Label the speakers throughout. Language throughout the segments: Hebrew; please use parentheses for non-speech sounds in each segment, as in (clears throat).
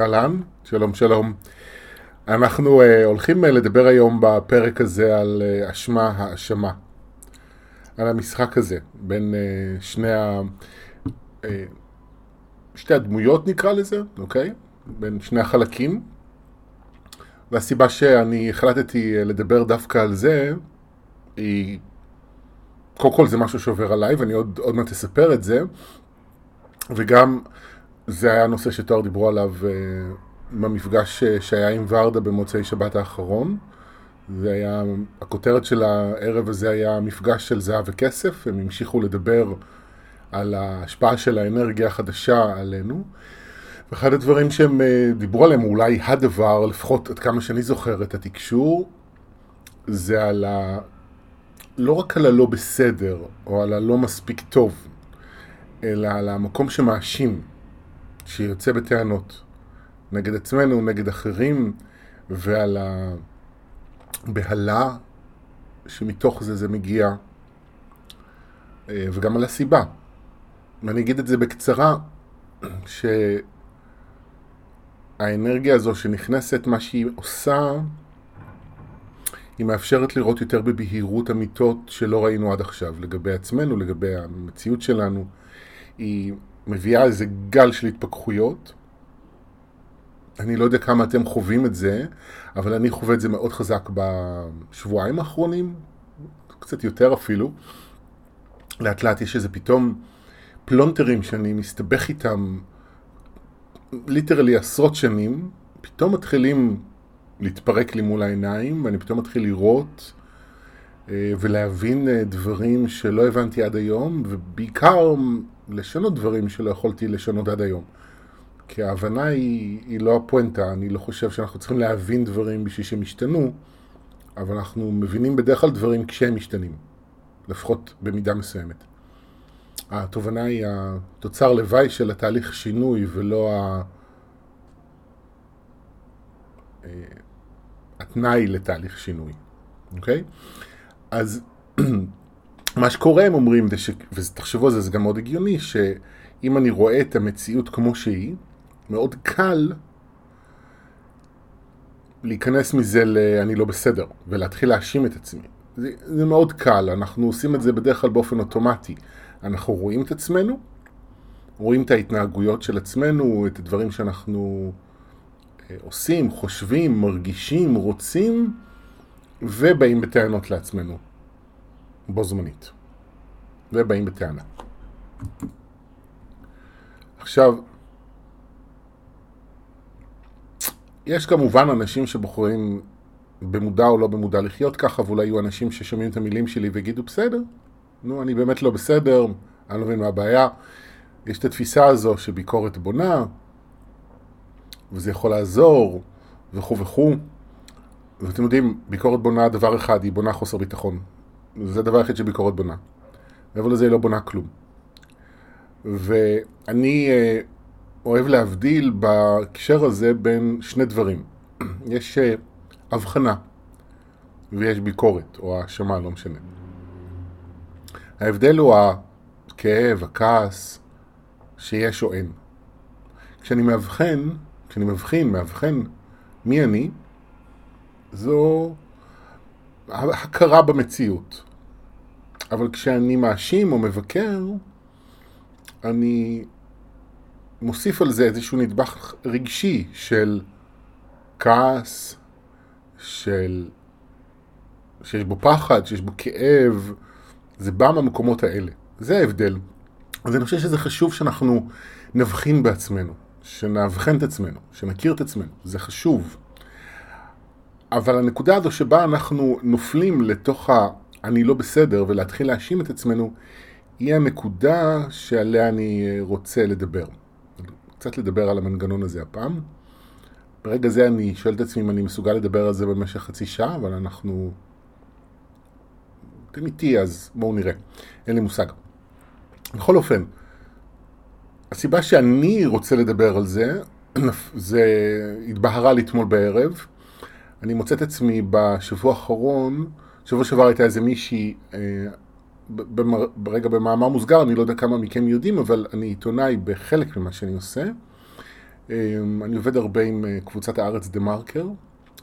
Speaker 1: אהלן, שלום שלום. אנחנו uh, הולכים uh, לדבר היום בפרק הזה על uh, אשמה האשמה. על המשחק הזה בין uh, שני ה... Uh, שתי הדמויות נקרא לזה, אוקיי? בין שני החלקים. והסיבה שאני החלטתי לדבר דווקא על זה היא... קודם כל זה משהו שעובר עליי ואני עוד, עוד מעט אספר את זה. וגם זה היה נושא שתואר דיברו עליו uh, במפגש uh, שהיה עם ורדה במוצאי שבת האחרון. זה היה, הכותרת של הערב הזה היה מפגש של זהב וכסף, הם המשיכו לדבר על ההשפעה של האנרגיה החדשה עלינו. ואחד הדברים שהם uh, דיברו עליהם, אולי הדבר, לפחות עד כמה שאני זוכר את התקשור, זה על ה... לא רק על הלא בסדר, או על הלא מספיק טוב, אלא על המקום שמאשים. שיוצא בטענות נגד עצמנו, נגד אחרים, ועל הבהלה שמתוך זה זה מגיע, אה, וגם על הסיבה. ואני אגיד את זה בקצרה, שהאנרגיה הזו שנכנסת, מה שהיא עושה, היא מאפשרת לראות יותר בבהירות אמיתות שלא ראינו עד עכשיו, לגבי עצמנו, לגבי המציאות שלנו. היא מביאה איזה גל של התפכחויות. אני לא יודע כמה אתם חווים את זה, אבל אני חווה את זה מאוד חזק בשבועיים האחרונים, קצת יותר אפילו. לאט לאט יש איזה פתאום פלונטרים שאני מסתבך איתם ליטרלי עשרות שנים, פתאום מתחילים להתפרק לי מול העיניים, ואני פתאום מתחיל לראות ולהבין אה, דברים שלא הבנתי עד היום, ובעיקר לשנות דברים שלא יכולתי לשנות עד היום. כי ההבנה היא, היא לא הפואנטה, אני לא חושב שאנחנו צריכים להבין דברים בשביל שהם ישתנו, אבל אנחנו מבינים בדרך כלל דברים כשהם משתנים, לפחות במידה מסוימת. התובנה היא התוצר לוואי של התהליך שינוי ולא ה... אה, התנאי לתהליך שינוי, אוקיי? אז (clears throat) מה שקורה, הם אומרים, ש... ותחשבו על זה, זה גם מאוד הגיוני, שאם אני רואה את המציאות כמו שהיא, מאוד קל להיכנס מזה ל"אני לא בסדר", ולהתחיל להאשים את עצמי. זה, זה מאוד קל, אנחנו עושים את זה בדרך כלל באופן אוטומטי. אנחנו רואים את עצמנו, רואים את ההתנהגויות של עצמנו, את הדברים שאנחנו אה, עושים, חושבים, מרגישים, רוצים, ובאים בטענות לעצמנו. בו זמנית. ובאים בטענה. עכשיו, יש כמובן אנשים שבוחרים במודע או לא במודע לחיות ככה, ואולי יהיו אנשים ששומעים את המילים שלי ויגידו, בסדר, נו, אני באמת לא בסדר, אני לא מבין מה הבעיה. יש את התפיסה הזו שביקורת בונה, וזה יכול לעזור, וכו' וכו'. ואתם יודעים, ביקורת בונה דבר אחד, היא בונה חוסר ביטחון. זה הדבר היחיד שביקורת בונה. מעבר לזה היא לא בונה כלום. ואני אה, אוהב להבדיל בהקשר הזה בין שני דברים. (clears throat) יש אה, הבחנה ויש ביקורת, או האשמה, לא משנה. ההבדל הוא הכאב, הכעס, שיש או אין. כשאני מאבחן, כשאני מבחין, מאבחן מי אני, זו הכרה במציאות. אבל כשאני מאשים או מבקר, אני מוסיף על זה איזשהו נדבך רגשי של כעס, של... שיש בו פחד, שיש בו כאב, זה בא מהמקומות האלה. זה ההבדל. אז אני חושב שזה חשוב שאנחנו נבחין בעצמנו, שנאבחן את עצמנו, שנכיר את עצמנו, זה חשוב. אבל הנקודה הזו שבה אנחנו נופלים לתוך ה... אני לא בסדר ולהתחיל להאשים את עצמנו, היא הנקודה שעליה אני רוצה לדבר. קצת לדבר על המנגנון הזה הפעם. ברגע זה אני שואל את עצמי אם אני מסוגל לדבר על זה במשך חצי שעה, אבל אנחנו... אתם איתי, אז בואו נראה. אין לי מושג. בכל אופן, הסיבה שאני רוצה לדבר על זה, (clears throat) זה התבהרה לי אתמול בערב. אני מוצא את עצמי בשבוע האחרון, שבוע שעבר הייתה איזה מישהי, אה, ברגע במאמר מוסגר, אני לא יודע כמה מכם יודעים, אבל אני עיתונאי בחלק ממה שאני עושה, אני עובד הרבה עם קבוצת הארץ דה מרקר,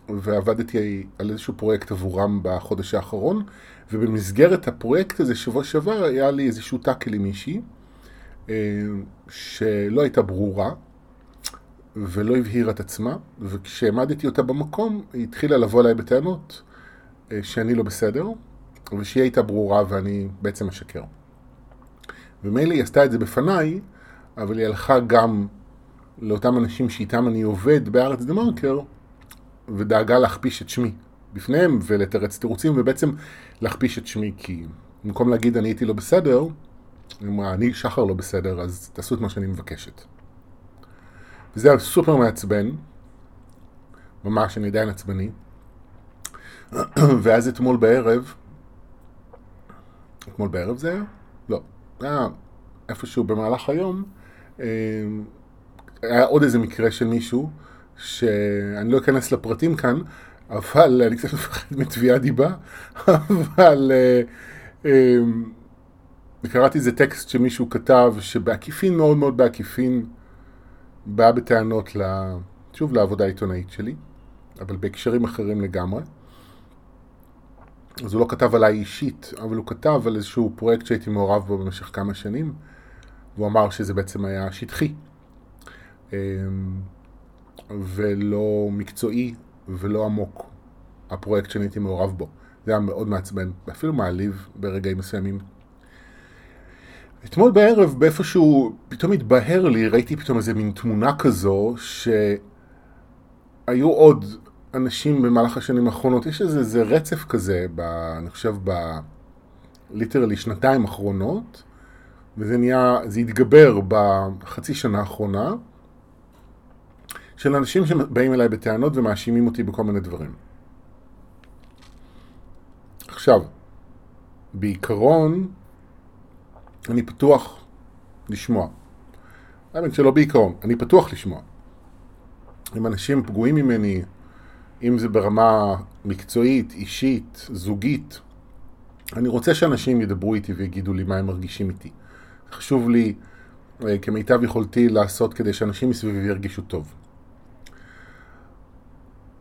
Speaker 1: ועבדתי על איזשהו פרויקט עבורם בחודש האחרון, ובמסגרת הפרויקט הזה, שבוע שעבר, היה לי איזשהו טאקל עם מישהי, שלא הייתה ברורה, ולא הבהירה את עצמה, וכשהעמדתי אותה במקום, היא התחילה לבוא אליי בטענות שאני לא בסדר, ושהיא הייתה ברורה ואני בעצם משקר. ומילא היא עשתה את זה בפניי, אבל היא הלכה גם לאותם אנשים שאיתם אני עובד בארץ דה מרקר, ודאגה להכפיש את שמי בפניהם ולתרץ תירוצים, ובעצם להכפיש את שמי, כי במקום להגיד אני הייתי לא בסדר, היא אמרה, אני שחר לא בסדר, אז תעשו את מה שאני מבקשת. וזה היה סופר מעצבן, ממש, אני עדיין עצבני. (clears throat) ואז אתמול בערב, אתמול בערב זה היה? לא. היה איפשהו במהלך היום, אה, היה עוד איזה מקרה של מישהו, שאני לא אכנס לפרטים כאן, אבל (laughs) אני קצת מפחד מתביעת דיבה, (laughs) אבל אה, אה, קראתי איזה טקסט שמישהו כתב, שבעקיפין, מאוד מאוד בעקיפין, בא בטענות, שוב, לעבודה העיתונאית שלי, אבל בהקשרים אחרים לגמרי. אז הוא לא כתב עליי אישית, אבל הוא כתב על איזשהו פרויקט שהייתי מעורב בו במשך כמה שנים, והוא אמר שזה בעצם היה שטחי, אמ, ולא מקצועי ולא עמוק, הפרויקט שאני הייתי מעורב בו. זה היה מאוד מעצבן, ואפילו מעליב ברגעים מסוימים. אתמול בערב, באיפשהו, פתאום התבהר לי, ראיתי פתאום איזה מין תמונה כזו, שהיו עוד אנשים במהלך השנים האחרונות, יש איזה, איזה רצף כזה, ב, אני חושב, ב... ליטרלי שנתיים אחרונות, וזה נהיה, זה התגבר בחצי שנה האחרונה, של אנשים שבאים אליי בטענות ומאשימים אותי בכל מיני דברים. עכשיו, בעיקרון, אני פתוח לשמוע. האמת שלא בעיקרון, אני פתוח לשמוע. אם אנשים פגועים ממני, אם זה ברמה מקצועית, אישית, זוגית, אני רוצה שאנשים ידברו איתי ויגידו לי מה הם מרגישים איתי. חשוב לי אה, כמיטב יכולתי לעשות כדי שאנשים מסביבי ירגישו טוב.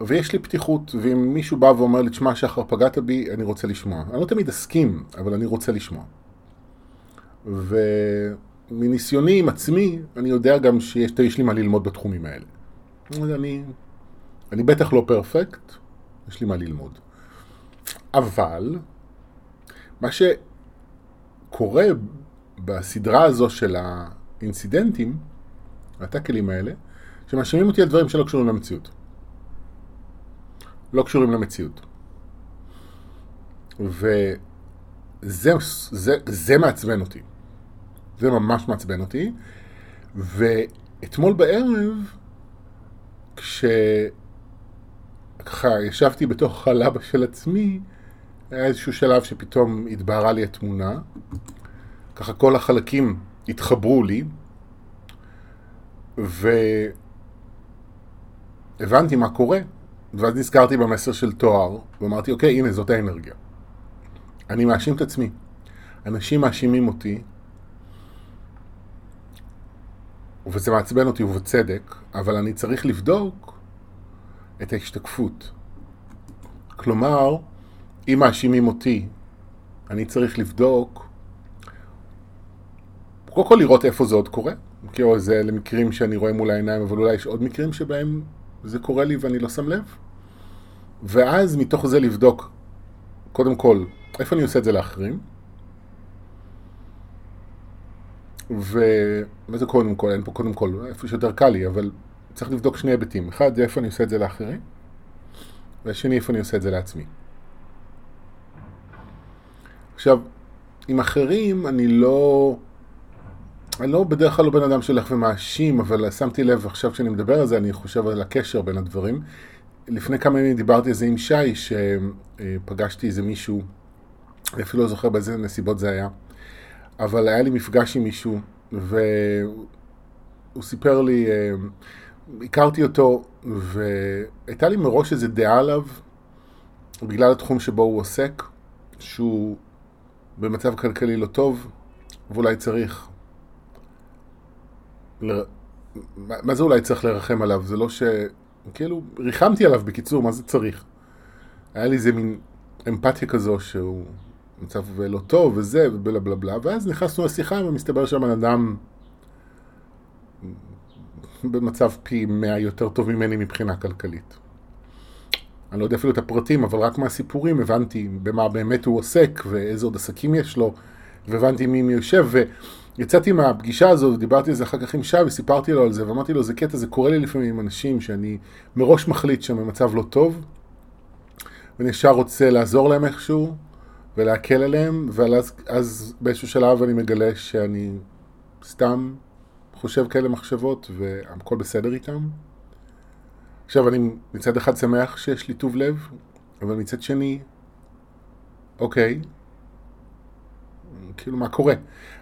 Speaker 1: ויש לי פתיחות, ואם מישהו בא ואומר לי, תשמע, שחר, פגעת בי, אני רוצה לשמוע. אני לא תמיד אסכים, אבל אני רוצה לשמוע. ומניסיוני עם עצמי, אני יודע גם שיש לי מה ללמוד בתחומים האלה. אני, אני בטח לא פרפקט, יש לי מה ללמוד. אבל, מה שקורה בסדרה הזו של האינסידנטים, הטאקלים האלה, שמאשימים אותי על דברים שלא קשורים למציאות. לא קשורים למציאות. וזה זה, זה מעצבן אותי. זה ממש מעצבן אותי. ואתמול בערב, כשככה ישבתי בתוך הלבה של עצמי, היה איזשהו שלב שפתאום התבהרה לי התמונה. ככה כל החלקים התחברו לי, והבנתי מה קורה. ואז נזכרתי במסר של תואר, ואמרתי, אוקיי, הנה, זאת האנרגיה. אני מאשים את עצמי. אנשים מאשימים אותי, וזה מעצבן אותי ובצדק, אבל אני צריך לבדוק את ההשתקפות. כלומר, אם מאשימים אותי, אני צריך לבדוק, קודם כל לראות איפה זה עוד קורה, כי זה למקרים שאני רואה מול העיניים, אבל אולי יש עוד מקרים שבהם זה קורה לי ואני לא שם לב. ואז מתוך זה לבדוק, קודם כל, איפה אני עושה את זה לאחרים? ומה זה קודם כל? אין פה קודם כל, איפה שיותר קל לי, אבל צריך לבדוק שני היבטים. אחד, איפה אני עושה את זה לאחרים, והשני, איפה אני עושה את זה לעצמי. עכשיו, עם אחרים אני לא... אני לא בדרך כלל לא בן אדם שהולך ומאשים, אבל שמתי לב עכשיו כשאני מדבר על זה, אני חושב על הקשר בין הדברים. לפני כמה ימים דיברתי על זה עם שי, שפגשתי איזה מישהו, אני אפילו לא זוכר באיזה נסיבות זה היה, אבל היה לי מפגש עם מישהו, והוא סיפר לי, אה, הכרתי אותו, והייתה לי מראש איזו דעה עליו, בגלל התחום שבו הוא עוסק, שהוא במצב כלכלי לא טוב, ואולי צריך מה, מה זה אולי צריך לרחם עליו? זה לא ש... כאילו, ריחמתי עליו בקיצור, מה זה צריך? היה לי איזה מין אמפתיה כזו שהוא מצב לא טוב וזה, ובלה בלה בלה, ואז נכנסנו לשיחה ומסתבר שהבן אדם במצב פי מאה יותר טוב ממני מבחינה כלכלית. אני לא יודע אפילו את הפרטים, אבל רק מהסיפורים הבנתי במה באמת הוא עוסק ואיזה עוד עסקים יש לו, והבנתי מי מי יושב, ויצאתי מהפגישה הזו ודיברתי על זה אחר כך עם שי וסיפרתי לו על זה, ואמרתי לו, זה קטע, זה קורה לי לפעמים עם אנשים שאני מראש מחליט שהם במצב לא טוב, ואני ישר רוצה לעזור להם איכשהו ולהקל עליהם, ואז אז באיזשהו שלב אני מגלה שאני סתם חושב כאלה מחשבות והכל בסדר איתם. עכשיו, אני מצד אחד שמח שיש לי טוב לב, אבל מצד שני, אוקיי, כאילו מה קורה?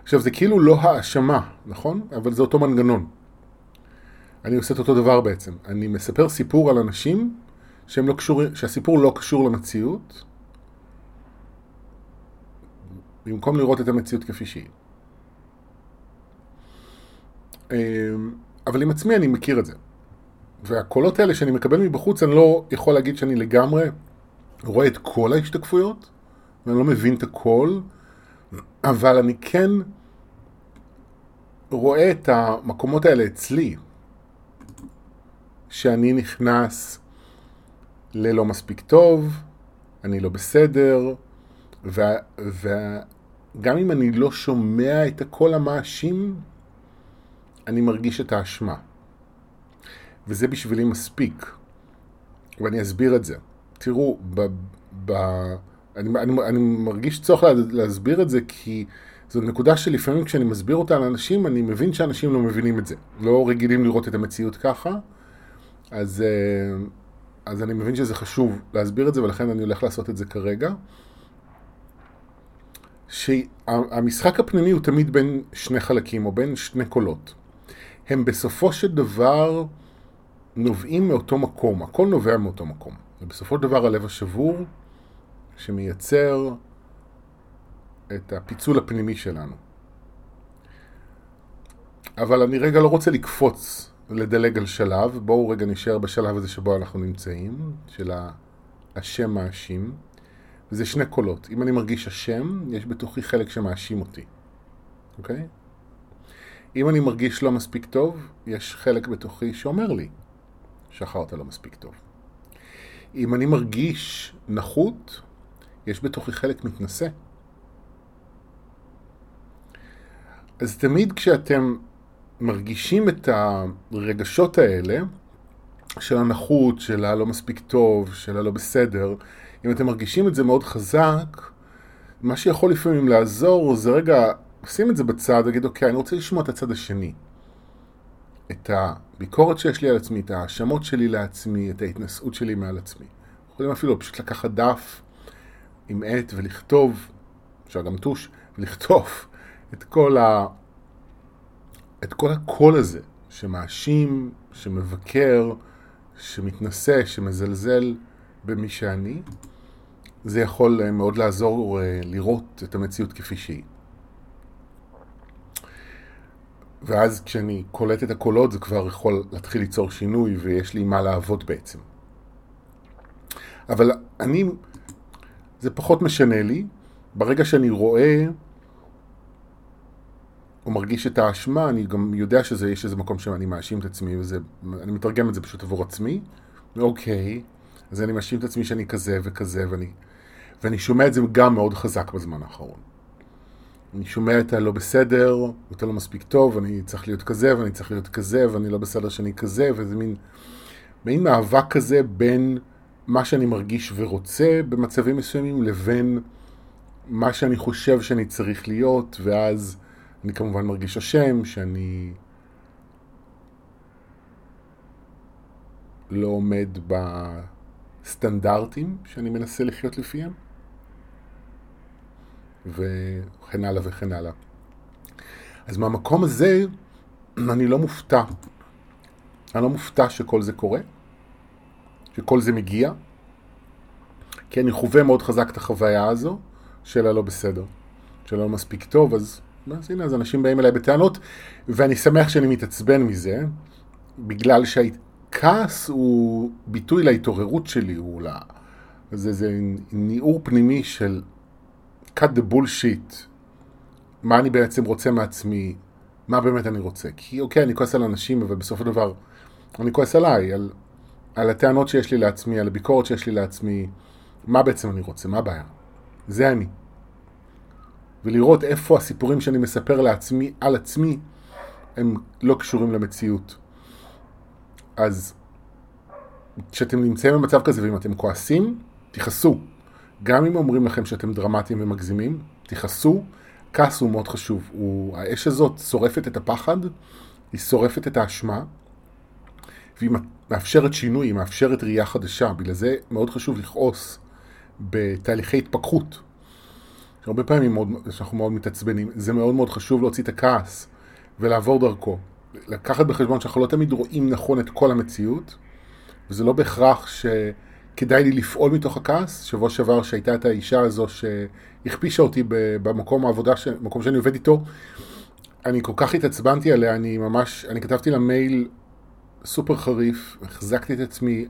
Speaker 1: עכשיו, זה כאילו לא האשמה, נכון? אבל זה אותו מנגנון. אני עושה את אותו דבר בעצם. אני מספר סיפור על אנשים שהם לא קשורים, שהסיפור לא קשור למציאות, במקום לראות את המציאות כפי שהיא. אמ, אבל עם עצמי אני מכיר את זה. והקולות האלה שאני מקבל מבחוץ, אני לא יכול להגיד שאני לגמרי רואה את כל ההשתקפויות, ואני לא מבין את הכל, אבל אני כן רואה את המקומות האלה אצלי, שאני נכנס ללא מספיק טוב, אני לא בסדר, וגם אם אני לא שומע את הקול המאשים, אני מרגיש את האשמה. וזה בשבילי מספיק. ואני אסביר את זה. תראו, ב, ב, אני, אני, אני מרגיש צורך להסביר את זה כי זו נקודה שלפעמים כשאני מסביר אותה לאנשים, אני מבין שאנשים לא מבינים את זה. לא רגילים לראות את המציאות ככה, אז, אה, אז אני מבין שזה חשוב להסביר את זה, ולכן אני הולך לעשות את זה כרגע. שהמשחק הפנימי הוא תמיד בין שני חלקים, או בין שני קולות. הם בסופו של דבר נובעים מאותו מקום, הכל נובע מאותו מקום. ובסופו של דבר הלב השבור שמייצר את הפיצול הפנימי שלנו. אבל אני רגע לא רוצה לקפוץ, לדלג על שלב, בואו רגע נשאר בשלב הזה שבו אנחנו נמצאים, של השם מאשים, וזה שני קולות. אם אני מרגיש השם, יש בתוכי חלק שמאשים אותי, אוקיי? אם אני מרגיש לא מספיק טוב, יש חלק בתוכי שאומר לי, שחר אתה לא מספיק טוב. אם אני מרגיש נחות, יש בתוכי חלק מתנשא. אז תמיד כשאתם מרגישים את הרגשות האלה, של הנחות, של הלא מספיק טוב, של הלא בסדר, אם אתם מרגישים את זה מאוד חזק, מה שיכול לפעמים לעזור זה רגע, שים את זה בצד, להגיד, אוקיי, אני רוצה לשמוע את הצד השני. את הביקורת שיש לי על עצמי, את ההאשמות שלי לעצמי, את ההתנשאות שלי מעל עצמי. יכולים אפילו פשוט לקחת דף עם עט ולכתוב, אפשר גם טוש, ולכתוב את כל, ה... את כל הקול הזה שמאשים, שמבקר, שמתנשא, שמזלזל במי שאני, זה יכול מאוד לעזור אה, לראות את המציאות כפי שהיא. ואז כשאני קולט את הקולות זה כבר יכול להתחיל ליצור שינוי ויש לי מה לעבוד בעצם. אבל אני, זה פחות משנה לי, ברגע שאני רואה או מרגיש את האשמה, אני גם יודע שיש איזה מקום שאני מאשים את עצמי, וזה, אני מתרגם את זה פשוט עבור עצמי, אוקיי, אז אני מאשים את עצמי שאני כזה וכזה, ואני, ואני שומע את זה גם מאוד חזק בזמן האחרון. אני שומע את הלא בסדר, אתה לא מספיק טוב, אני צריך להיות כזה, ואני צריך להיות כזה, ואני לא בסדר שאני כזה, וזה מין, מין מאבק כזה בין מה שאני מרגיש ורוצה במצבים מסוימים, לבין מה שאני חושב שאני צריך להיות, ואז אני כמובן מרגיש אשם, שאני לא עומד בסטנדרטים שאני מנסה לחיות לפיהם. וכן הלאה וכן הלאה. אז מהמקום הזה אני לא מופתע. אני לא מופתע שכל זה קורה, שכל זה מגיע, כי אני חווה מאוד חזק את החוויה הזו של הלא בסדר, של הלא מספיק טוב, אז אז הנה, אז אנשים באים אליי בטענות, ואני שמח שאני מתעצבן מזה, בגלל שהכעס הוא ביטוי להתעוררות שלי, הוא לה... זה, זה ניעור פנימי של cut the bullshit, מה אני בעצם רוצה מעצמי, מה באמת אני רוצה. כי אוקיי, אני כועס על אנשים, אבל של דבר אני כועס עליי, על, על הטענות שיש לי לעצמי, על הביקורת שיש לי לעצמי, מה בעצם אני רוצה, מה הבעיה. זה אני. ולראות איפה הסיפורים שאני מספר לעצמי, על עצמי, הם לא קשורים למציאות. אז כשאתם נמצאים במצב כזה ואם אתם כועסים, תכעסו. גם אם אומרים לכם שאתם דרמטיים ומגזימים, תכעסו. כעס הוא מאוד חשוב. הוא, האש הזאת שורפת את הפחד, היא שורפת את האשמה, והיא מאפשרת שינוי, היא מאפשרת ראייה חדשה. בגלל זה מאוד חשוב לכעוס בתהליכי התפכחות. הרבה פעמים מאוד, שאנחנו מאוד מתעצבנים, זה מאוד מאוד חשוב להוציא את הכעס ולעבור דרכו. לקחת בחשבון שאנחנו לא תמיד רואים נכון את כל המציאות, וזה לא בהכרח שכדאי לי לפעול מתוך הכעס. שבוע שעבר שהייתה את האישה הזו שהכפישה אותי במקום העבודה, במקום שאני עובד איתו, אני כל כך התעצבנתי עליה, אני ממש, אני כתבתי לה מייל סופר חריף, החזקתי את עצמי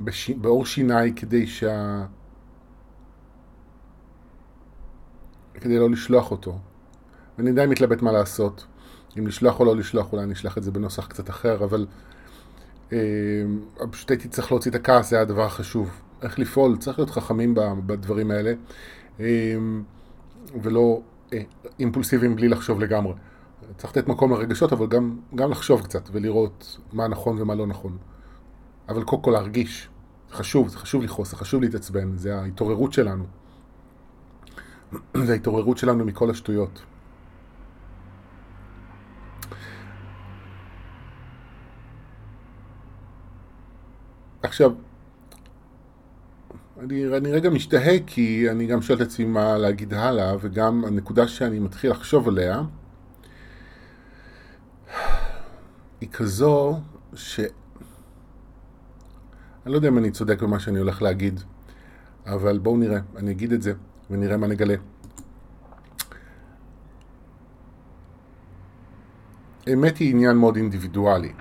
Speaker 1: בש... בעור שיניי כדי שה... כדי לא לשלוח אותו. ואני די מתלבט מה לעשות. אם לשלוח או לא לשלוח, אולי אני אשלח את זה בנוסח קצת אחר, אבל פשוט הייתי צריך להוציא את הכעס, זה היה הדבר החשוב. איך לפעול, צריך להיות חכמים בדברים האלה, אה, ולא אה, אימפולסיביים בלי לחשוב לגמרי. צריך לתת מקום לרגשות, אבל גם, גם לחשוב קצת ולראות מה נכון ומה לא נכון. אבל קודם כל להרגיש. חשוב, זה חשוב לכעוס, זה חשוב להתעצבן, זה ההתעוררות שלנו. (clears throat) זה ההתעוררות שלנו מכל השטויות. עכשיו, אני, אני רגע משתהה כי אני גם שואל את עצמי מה להגיד הלאה, וגם הנקודה שאני מתחיל לחשוב עליה היא כזו ש... אני לא יודע אם אני צודק במה שאני הולך להגיד, אבל בואו נראה, אני אגיד את זה ונראה מה נגלה. אמת היא עניין מאוד אינדיבידואלי.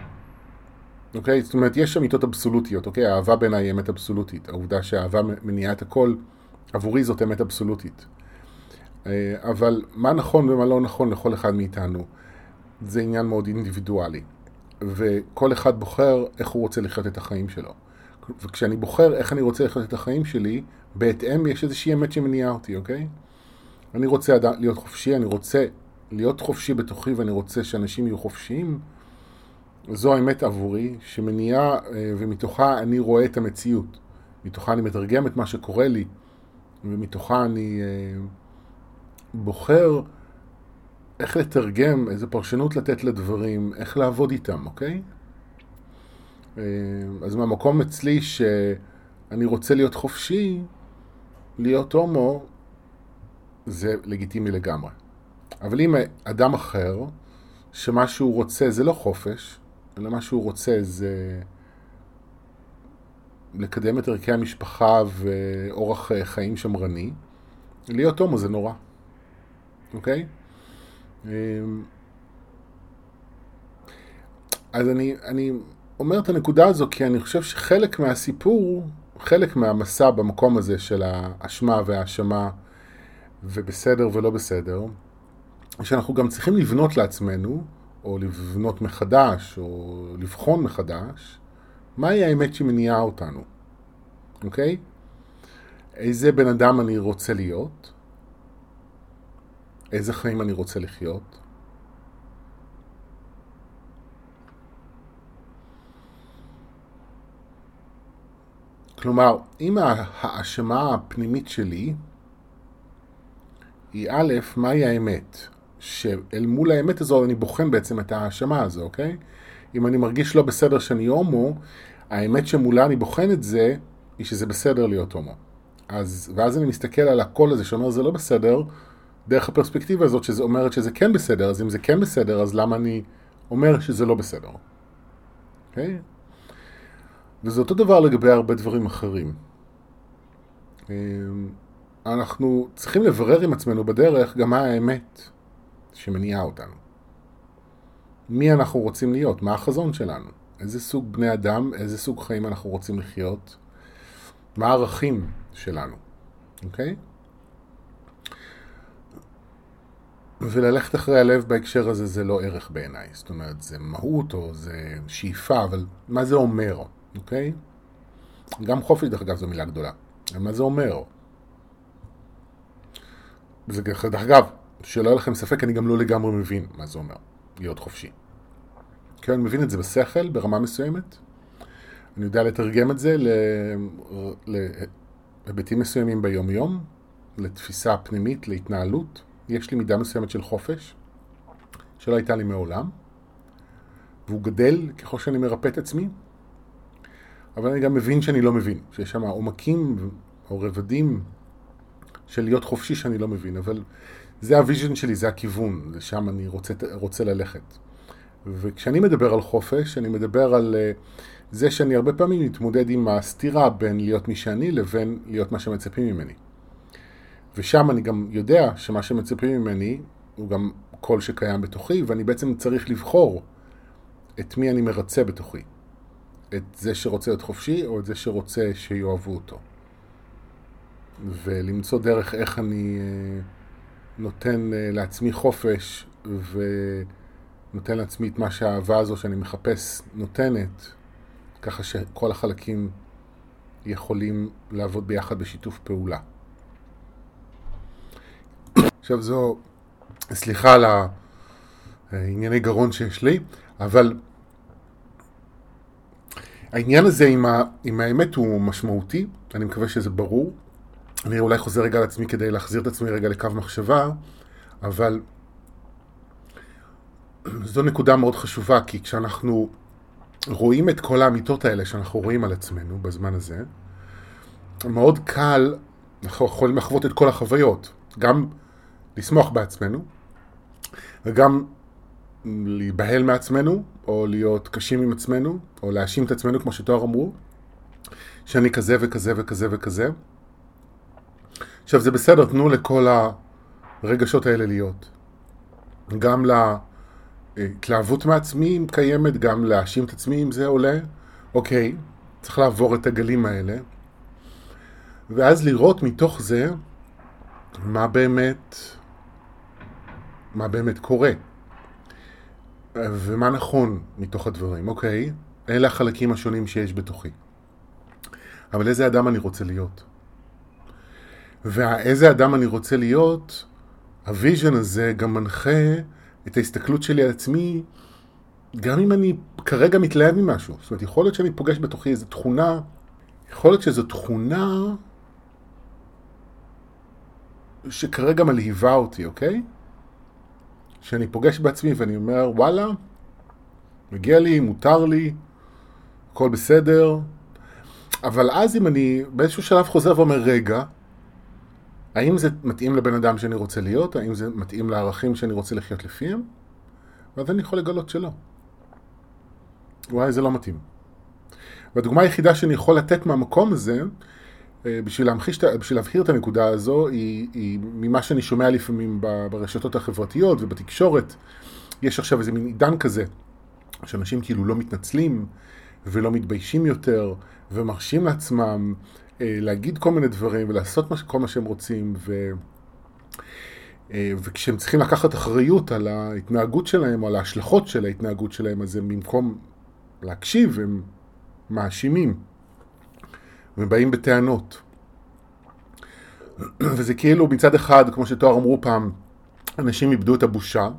Speaker 1: אוקיי? זאת אומרת, יש אמיתות אבסולוטיות, אוקיי? האהבה בעיניי היא אמת אבסולוטית. העובדה שהאהבה מניעה את הכל, עבורי זאת אמת אבסולוטית. אה, אבל מה נכון ומה לא נכון לכל אחד מאיתנו, זה עניין מאוד אינדיבידואלי. וכל אחד בוחר איך הוא רוצה לחיות את החיים שלו. וכשאני בוחר איך אני רוצה לחיות את החיים שלי, בהתאם יש איזושהי אמת שמניעה אותי, אוקיי? אני רוצה להיות חופשי, אני רוצה להיות חופשי בתוכי ואני רוצה שאנשים יהיו חופשיים. זו האמת עבורי, שמניעה אה, ומתוכה אני רואה את המציאות. מתוכה אני מתרגם את מה שקורה לי, ומתוכה אני אה, בוחר איך לתרגם, איזה פרשנות לתת לדברים, איך לעבוד איתם, אוקיי? אה, אז מהמקום אצלי שאני רוצה להיות חופשי, להיות הומו, זה לגיטימי לגמרי. אבל אם אדם אחר, שמה שהוא רוצה זה לא חופש, אלא מה שהוא רוצה זה לקדם את ערכי המשפחה ואורח חיים שמרני, להיות הומו זה נורא, אוקיי? אמ, אז אני, אני אומר את הנקודה הזו כי אני חושב שחלק מהסיפור, חלק מהמסע במקום הזה של האשמה והאשמה ובסדר ולא בסדר, שאנחנו גם צריכים לבנות לעצמנו, או לבנות מחדש, או לבחון מחדש, מהי האמת שמניעה אותנו, אוקיי? איזה בן אדם אני רוצה להיות, איזה חיים אני רוצה לחיות, כלומר, אם האשמה הפנימית שלי היא א', מהי האמת? שאל מול האמת הזו אני בוחן בעצם את ההאשמה הזו, אוקיי? אם אני מרגיש לא בסדר שאני הומו, האמת שמולה אני בוחן את זה, היא שזה בסדר להיות הומו. אז, ואז אני מסתכל על הקול הזה שאומר זה לא בסדר, דרך הפרספקטיבה הזאת שזה אומרת שזה כן בסדר, אז אם זה כן בסדר, אז למה אני אומר שזה לא בסדר? אוקיי? וזה אותו דבר לגבי הרבה דברים אחרים. אמ, אנחנו צריכים לברר עם עצמנו בדרך גם מה האמת. שמניעה אותנו. מי אנחנו רוצים להיות? מה החזון שלנו? איזה סוג בני אדם, איזה סוג חיים אנחנו רוצים לחיות? מה הערכים שלנו, אוקיי? וללכת אחרי הלב בהקשר הזה זה לא ערך בעיניי. זאת אומרת, זה מהות או זה שאיפה, אבל מה זה אומר, אוקיי? גם חופש, דרך אגב, זו מילה גדולה. מה זה אומר? זה דרך אגב, שלא יהיה לכם ספק, אני גם לא לגמרי מבין מה זה אומר, להיות חופשי. כן, אני מבין את זה בשכל, ברמה מסוימת. אני יודע לתרגם את זה להיבטים מסוימים ביום-יום, לתפיסה פנימית, להתנהלות. יש לי מידה מסוימת של חופש, שלא הייתה לי מעולם, והוא גדל ככל שאני מרפא את עצמי, אבל אני גם מבין שאני לא מבין, שיש שם עומקים או רבדים של להיות חופשי שאני לא מבין, אבל זה ה vision שלי, זה הכיוון, לשם אני רוצה, רוצה ללכת. וכשאני מדבר על חופש, אני מדבר על אה, זה שאני הרבה פעמים מתמודד עם הסתירה בין להיות מי שאני לבין להיות מה שמצפים ממני. ושם אני גם יודע שמה שמצפים ממני הוא גם קול שקיים בתוכי, ואני בעצם צריך לבחור את מי אני מרצה בתוכי. את זה שרוצה להיות חופשי, או את זה שרוצה שיאהבו אותו. ולמצוא דרך איך אני אה, נותן אה, לעצמי חופש, ונותן לעצמי את מה שהאהבה הזו שאני מחפש נותנת, ככה שכל החלקים יכולים לעבוד ביחד בשיתוף פעולה. עכשיו זו, סליחה על הענייני גרון שיש לי, אבל העניין הזה עם, ה, עם האמת הוא משמעותי, אני מקווה שזה ברור. אני אולי חוזר רגע על עצמי כדי להחזיר את עצמי רגע לקו מחשבה, אבל זו נקודה מאוד חשובה, כי כשאנחנו רואים את כל האמיתות האלה שאנחנו רואים על עצמנו בזמן הזה, מאוד קל, אנחנו יכולים לחוות את כל החוויות, גם לשמוח בעצמנו, וגם להיבהל מעצמנו, או להיות קשים עם עצמנו, או להאשים את עצמנו, כמו שתואר אמרו, שאני כזה וכזה וכזה וכזה. עכשיו, זה בסדר, תנו לכל הרגשות האלה להיות. גם להתלהבות מעצמי אם קיימת, גם להאשים את עצמי אם זה עולה. אוקיי, צריך לעבור את הגלים האלה. ואז לראות מתוך זה מה באמת, מה באמת קורה. ומה נכון מתוך הדברים. אוקיי, אלה החלקים השונים שיש בתוכי. אבל איזה אדם אני רוצה להיות? ואיזה אדם אני רוצה להיות, ה vision הזה גם מנחה את ההסתכלות שלי על עצמי, גם אם אני כרגע מתלהב ממשהו. זאת אומרת, יכול להיות שאני פוגש בתוכי איזו תכונה, יכול להיות שזו תכונה שכרגע מלהיבה אותי, אוקיי? שאני פוגש בעצמי ואני אומר, וואלה, מגיע לי, מותר לי, הכל בסדר. אבל אז אם אני באיזשהו שלב חוזר ואומר, רגע, האם זה מתאים לבן אדם שאני רוצה להיות? האם זה מתאים לערכים שאני רוצה לחיות לפיהם? ואז אני יכול לגלות שלא. וואי, זה לא מתאים. והדוגמה היחידה שאני יכול לתת מהמקום הזה, אה, בשביל, להמחיש, בשביל להבהיר את הנקודה הזו, היא, היא ממה שאני שומע לפעמים ברשתות החברתיות ובתקשורת. יש עכשיו איזה מין עידן כזה, שאנשים כאילו לא מתנצלים ולא מתביישים יותר, ומרשים לעצמם להגיד כל מיני דברים ולעשות כל מה שהם רוצים, ו... אה, וכשהם צריכים לקחת אחריות על ההתנהגות שלהם או על ההשלכות של ההתנהגות שלהם, אז הם במקום להקשיב, הם מאשימים ובאים בטענות. (clears throat) וזה כאילו מצד אחד, כמו שתואר אמרו פעם, אנשים איבדו את הבושה,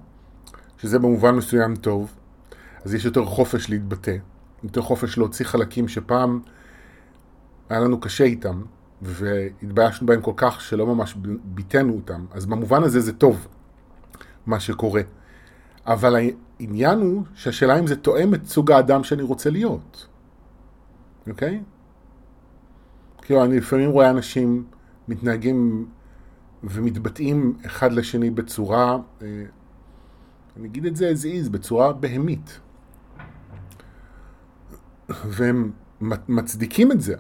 Speaker 1: שזה במובן מסוים טוב, אז יש יותר חופש להתבטא, יותר חופש להוציא חלקים שפעם היה לנו קשה איתם, והתביישנו בהם כל כך שלא ממש ביטאנו אותם, אז במובן הזה זה טוב, מה שקורה. אבל העניין הוא שהשאלה אם זה תואם את סוג האדם שאני רוצה להיות, אוקיי? כאילו, אני לפעמים רואה אנשים מתנהגים ומתבטאים אחד לשני בצורה, אה, אני אגיד את זה as is, בצורה בהמית. והם מצדיקים את זה.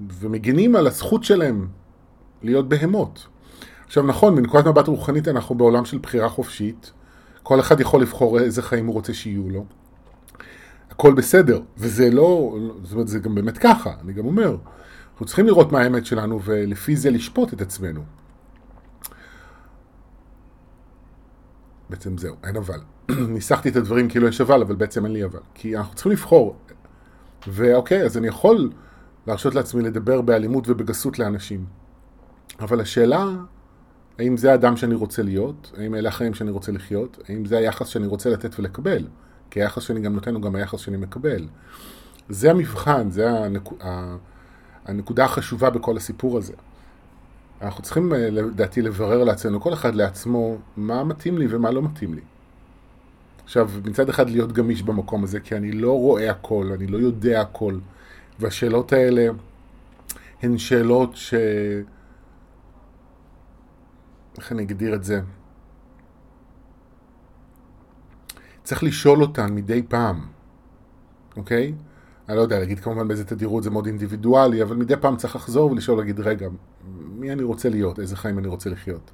Speaker 1: ומגינים על הזכות שלהם להיות בהמות. עכשיו נכון, מנקודת מבט רוחנית אנחנו בעולם של בחירה חופשית, כל אחד יכול לבחור איזה חיים הוא רוצה שיהיו לו. הכל בסדר, וזה לא, זאת אומרת, זה גם באמת ככה, אני גם אומר. אנחנו צריכים לראות מה האמת שלנו ולפי זה לשפוט את עצמנו. בעצם זהו, אין אבל. (clears throat) ניסחתי את הדברים כאילו יש אבל, אבל בעצם אין לי אבל. כי אנחנו צריכים לבחור. ואוקיי, אז אני יכול להרשות לעצמי לדבר באלימות ובגסות לאנשים. אבל השאלה, האם זה האדם שאני רוצה להיות? האם אלה החיים שאני רוצה לחיות? האם זה היחס שאני רוצה לתת ולקבל? כי היחס שאני גם נותן הוא גם היחס שאני מקבל. זה המבחן, זה הנק... הנקודה החשובה בכל הסיפור הזה. אנחנו צריכים, אה, לדעתי, לברר לעצמנו, כל אחד לעצמו, מה מתאים לי ומה לא מתאים לי. עכשיו, מצד אחד להיות גמיש במקום הזה, כי אני לא רואה הכל, אני לא יודע הכל, והשאלות האלה הן שאלות ש... איך אני אגדיר את זה? צריך לשאול אותן מדי פעם, אוקיי? אני לא יודע להגיד כמובן באיזה תדירות זה מאוד אינדיבידואלי, אבל מדי פעם צריך לחזור ולשאול, להגיד, רגע, מי אני רוצה להיות? איזה חיים אני רוצה לחיות?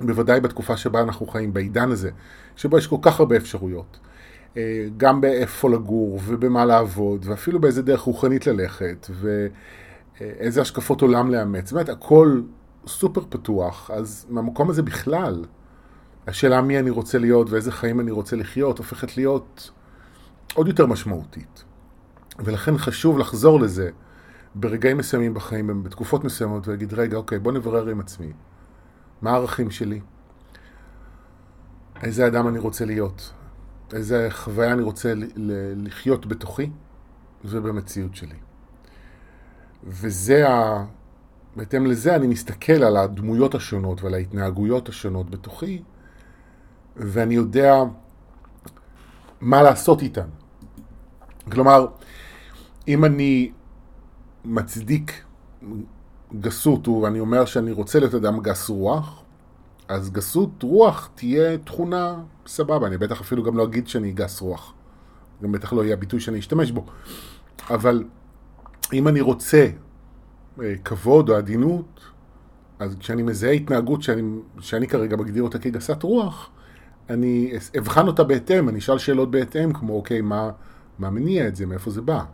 Speaker 1: בוודאי בתקופה שבה אנחנו חיים, בעידן הזה, שבו יש כל כך הרבה אפשרויות. אה, גם באיפה לגור, ובמה לעבוד, ואפילו באיזה דרך רוחנית ללכת, ואיזה השקפות עולם לאמץ. באמת, הכל סופר פתוח, אז מהמקום הזה בכלל, השאלה מי אני רוצה להיות ואיזה חיים אני רוצה לחיות, הופכת להיות עוד יותר משמעותית. ולכן חשוב לחזור לזה ברגעים מסוימים בחיים, בתקופות מסוימות, ולהגיד, רגע, אוקיי, בוא נברר עם עצמי. מה הערכים שלי? איזה אדם אני רוצה להיות? איזה חוויה אני רוצה לחיות בתוכי ובמציאות שלי. וזה ה... בהתאם לזה אני מסתכל על הדמויות השונות ועל ההתנהגויות השונות בתוכי, ואני יודע מה לעשות איתן. כלומר, אם אני מצדיק גסות, ואני אומר שאני רוצה להיות אדם גס רוח, אז גסות רוח תהיה תכונה סבבה, אני בטח אפילו גם לא אגיד שאני גס רוח. גם בטח לא יהיה הביטוי שאני אשתמש בו. אבל אם אני רוצה אה, כבוד או עדינות, אז כשאני מזהה התנהגות שאני, שאני כרגע מגדיר אותה כגסת רוח, אני אבחן אותה בהתאם, אני אשאל שאלות בהתאם, כמו אוקיי, מה, מה מניע את זה, מאיפה זה בא.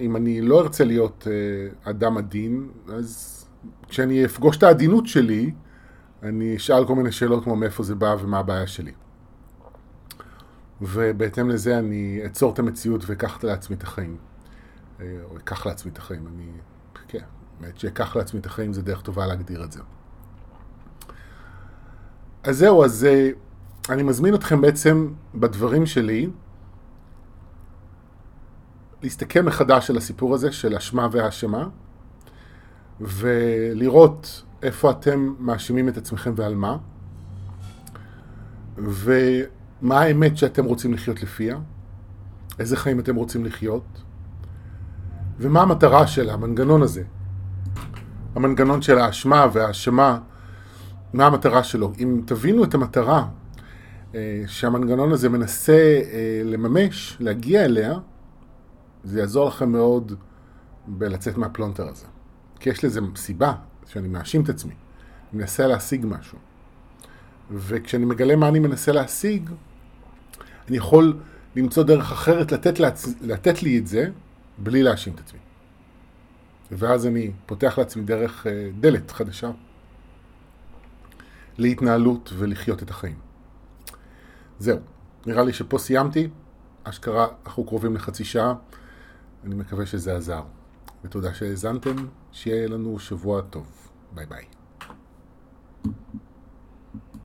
Speaker 1: אם אני לא ארצה להיות אה, אדם עדין, אז כשאני אפגוש את העדינות שלי, אני אשאל כל מיני שאלות כמו מאיפה זה בא ומה הבעיה שלי. ובהתאם לזה אני אצור את המציאות ואקח לעצמי את החיים. אה, או אקח לעצמי את החיים. אני, כן, באמת שאקח לעצמי את החיים זה דרך טובה להגדיר את זה. אז זהו, אז אה, אני מזמין אתכם בעצם בדברים שלי להסתכל מחדש על הסיפור הזה של אשמה והאשמה ולראות איפה אתם מאשימים את עצמכם ועל מה ומה האמת שאתם רוצים לחיות לפיה, איזה חיים אתם רוצים לחיות ומה המטרה של המנגנון הזה. המנגנון של האשמה והאשמה מה המטרה שלו. אם תבינו את המטרה אה, שהמנגנון הזה מנסה אה, לממש, להגיע אליה, זה יעזור לכם מאוד בלצאת מהפלונטר הזה. כי יש לזה סיבה שאני מאשים את עצמי. אני מנסה להשיג משהו. וכשאני מגלה מה אני מנסה להשיג, אני יכול למצוא דרך אחרת לתת, לעצ... לתת לי את זה בלי להאשים את עצמי. ואז אני פותח לעצמי דרך אה, דלת חדשה להתנהלות ולחיות את החיים. זהו, נראה לי שפה סיימתי. אשכרה, אנחנו קרובים לחצי שעה. אני מקווה שזה עזר. ותודה שהאזנתם, שיהיה לנו שבוע טוב. Bye bye.